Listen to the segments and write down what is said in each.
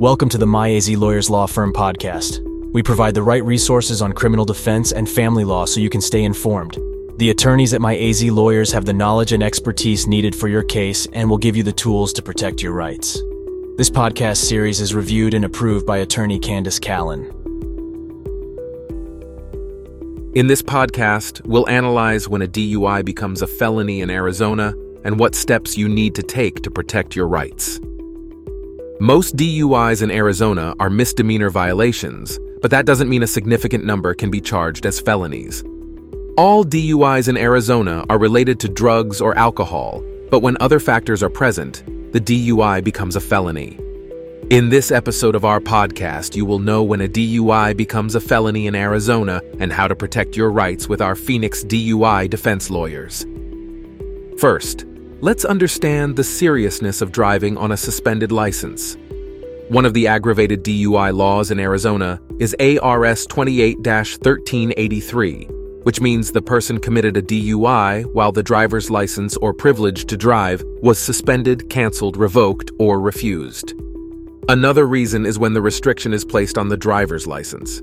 Welcome to the MyAZ Lawyers Law Firm podcast. We provide the right resources on criminal defense and family law so you can stay informed. The attorneys at MyAZ Lawyers have the knowledge and expertise needed for your case and will give you the tools to protect your rights. This podcast series is reviewed and approved by attorney Candace Callan. In this podcast, we'll analyze when a DUI becomes a felony in Arizona and what steps you need to take to protect your rights. Most DUIs in Arizona are misdemeanor violations, but that doesn't mean a significant number can be charged as felonies. All DUIs in Arizona are related to drugs or alcohol, but when other factors are present, the DUI becomes a felony. In this episode of our podcast, you will know when a DUI becomes a felony in Arizona and how to protect your rights with our Phoenix DUI defense lawyers. First, Let's understand the seriousness of driving on a suspended license. One of the aggravated DUI laws in Arizona is ARS 28 1383, which means the person committed a DUI while the driver's license or privilege to drive was suspended, canceled, revoked, or refused. Another reason is when the restriction is placed on the driver's license.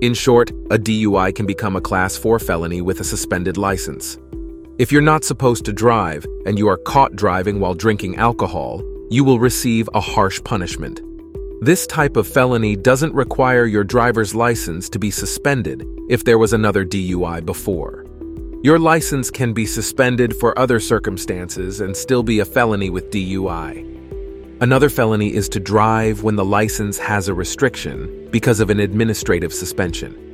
In short, a DUI can become a Class 4 felony with a suspended license. If you're not supposed to drive and you are caught driving while drinking alcohol, you will receive a harsh punishment. This type of felony doesn't require your driver's license to be suspended if there was another DUI before. Your license can be suspended for other circumstances and still be a felony with DUI. Another felony is to drive when the license has a restriction because of an administrative suspension.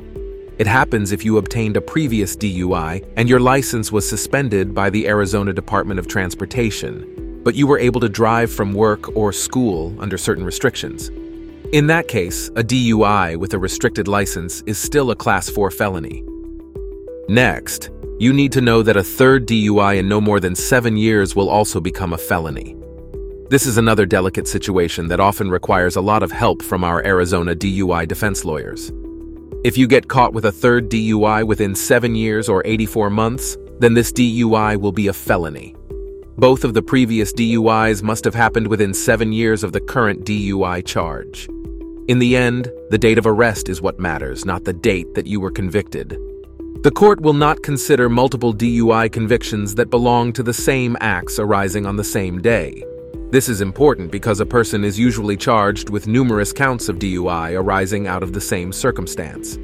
It happens if you obtained a previous DUI and your license was suspended by the Arizona Department of Transportation, but you were able to drive from work or school under certain restrictions. In that case, a DUI with a restricted license is still a Class 4 felony. Next, you need to know that a third DUI in no more than seven years will also become a felony. This is another delicate situation that often requires a lot of help from our Arizona DUI defense lawyers. If you get caught with a third DUI within 7 years or 84 months, then this DUI will be a felony. Both of the previous DUIs must have happened within 7 years of the current DUI charge. In the end, the date of arrest is what matters, not the date that you were convicted. The court will not consider multiple DUI convictions that belong to the same acts arising on the same day. This is important because a person is usually charged with numerous counts of DUI arising out of the same circumstance.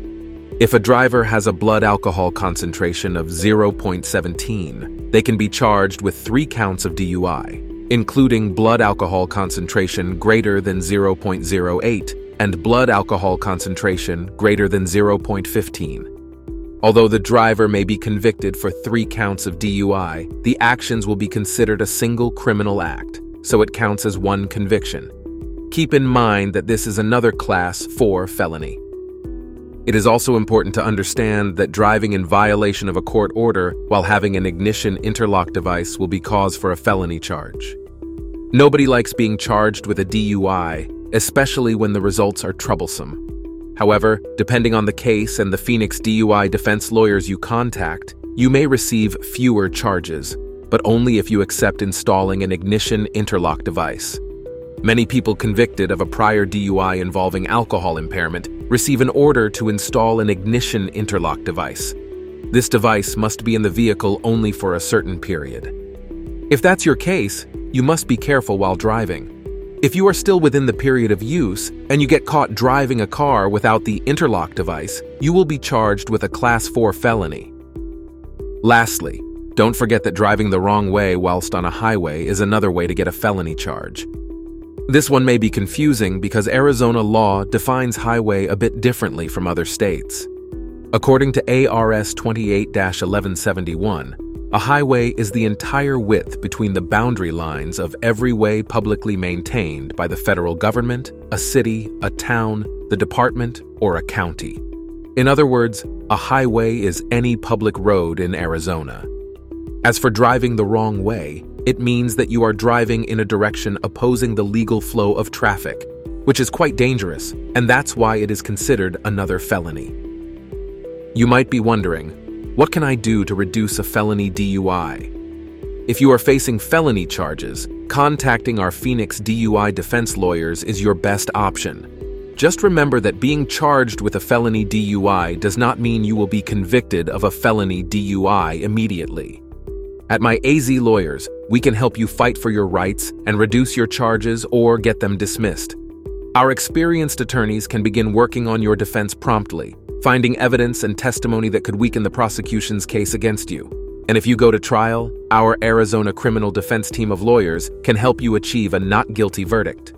If a driver has a blood alcohol concentration of 0.17, they can be charged with three counts of DUI, including blood alcohol concentration greater than 0.08 and blood alcohol concentration greater than 0.15. Although the driver may be convicted for three counts of DUI, the actions will be considered a single criminal act so it counts as one conviction. Keep in mind that this is another Class 4 felony. It is also important to understand that driving in violation of a court order while having an ignition interlock device will be cause for a felony charge. Nobody likes being charged with a DUI, especially when the results are troublesome. However, depending on the case and the Phoenix DUI defense lawyers you contact, you may receive fewer charges, but only if you accept installing an ignition interlock device. Many people convicted of a prior DUI involving alcohol impairment receive an order to install an ignition interlock device. This device must be in the vehicle only for a certain period. If that's your case, you must be careful while driving. If you are still within the period of use and you get caught driving a car without the interlock device, you will be charged with a Class 4 felony. Lastly, don't forget that driving the wrong way whilst on a highway is another way to get a felony charge. This one may be confusing because Arizona law defines highway a bit differently from other states. According to ARS 28 1171, a highway is the entire width between the boundary lines of every way publicly maintained by the federal government, a city, a town, the department, or a county. In other words, a highway is any public road in Arizona. As for driving the wrong way, it means that you are driving in a direction opposing the legal flow of traffic, which is quite dangerous, and that's why it is considered another felony. You might be wondering, what can I do to reduce a felony DUI? If you are facing felony charges, contacting our Phoenix DUI defense lawyers is your best option. Just remember that being charged with a felony DUI does not mean you will be convicted of a felony DUI immediately. At my AZ Lawyers, we can help you fight for your rights and reduce your charges or get them dismissed. Our experienced attorneys can begin working on your defense promptly, finding evidence and testimony that could weaken the prosecution's case against you. And if you go to trial, our Arizona criminal defense team of lawyers can help you achieve a not guilty verdict.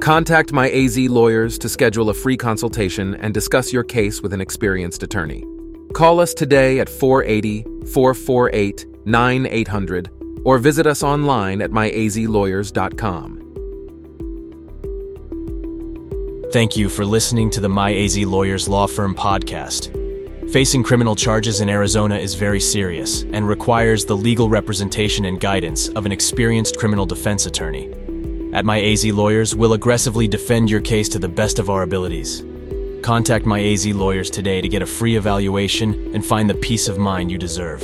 Contact my AZ lawyers to schedule a free consultation and discuss your case with an experienced attorney. Call us today at 480 448 9800 or visit us online at myazlawyers.com. Thank you for listening to the My AZ Lawyers Law Firm podcast. Facing criminal charges in Arizona is very serious and requires the legal representation and guidance of an experienced criminal defense attorney. At My AZ Lawyers, we'll aggressively defend your case to the best of our abilities. Contact My AZ Lawyers today to get a free evaluation and find the peace of mind you deserve.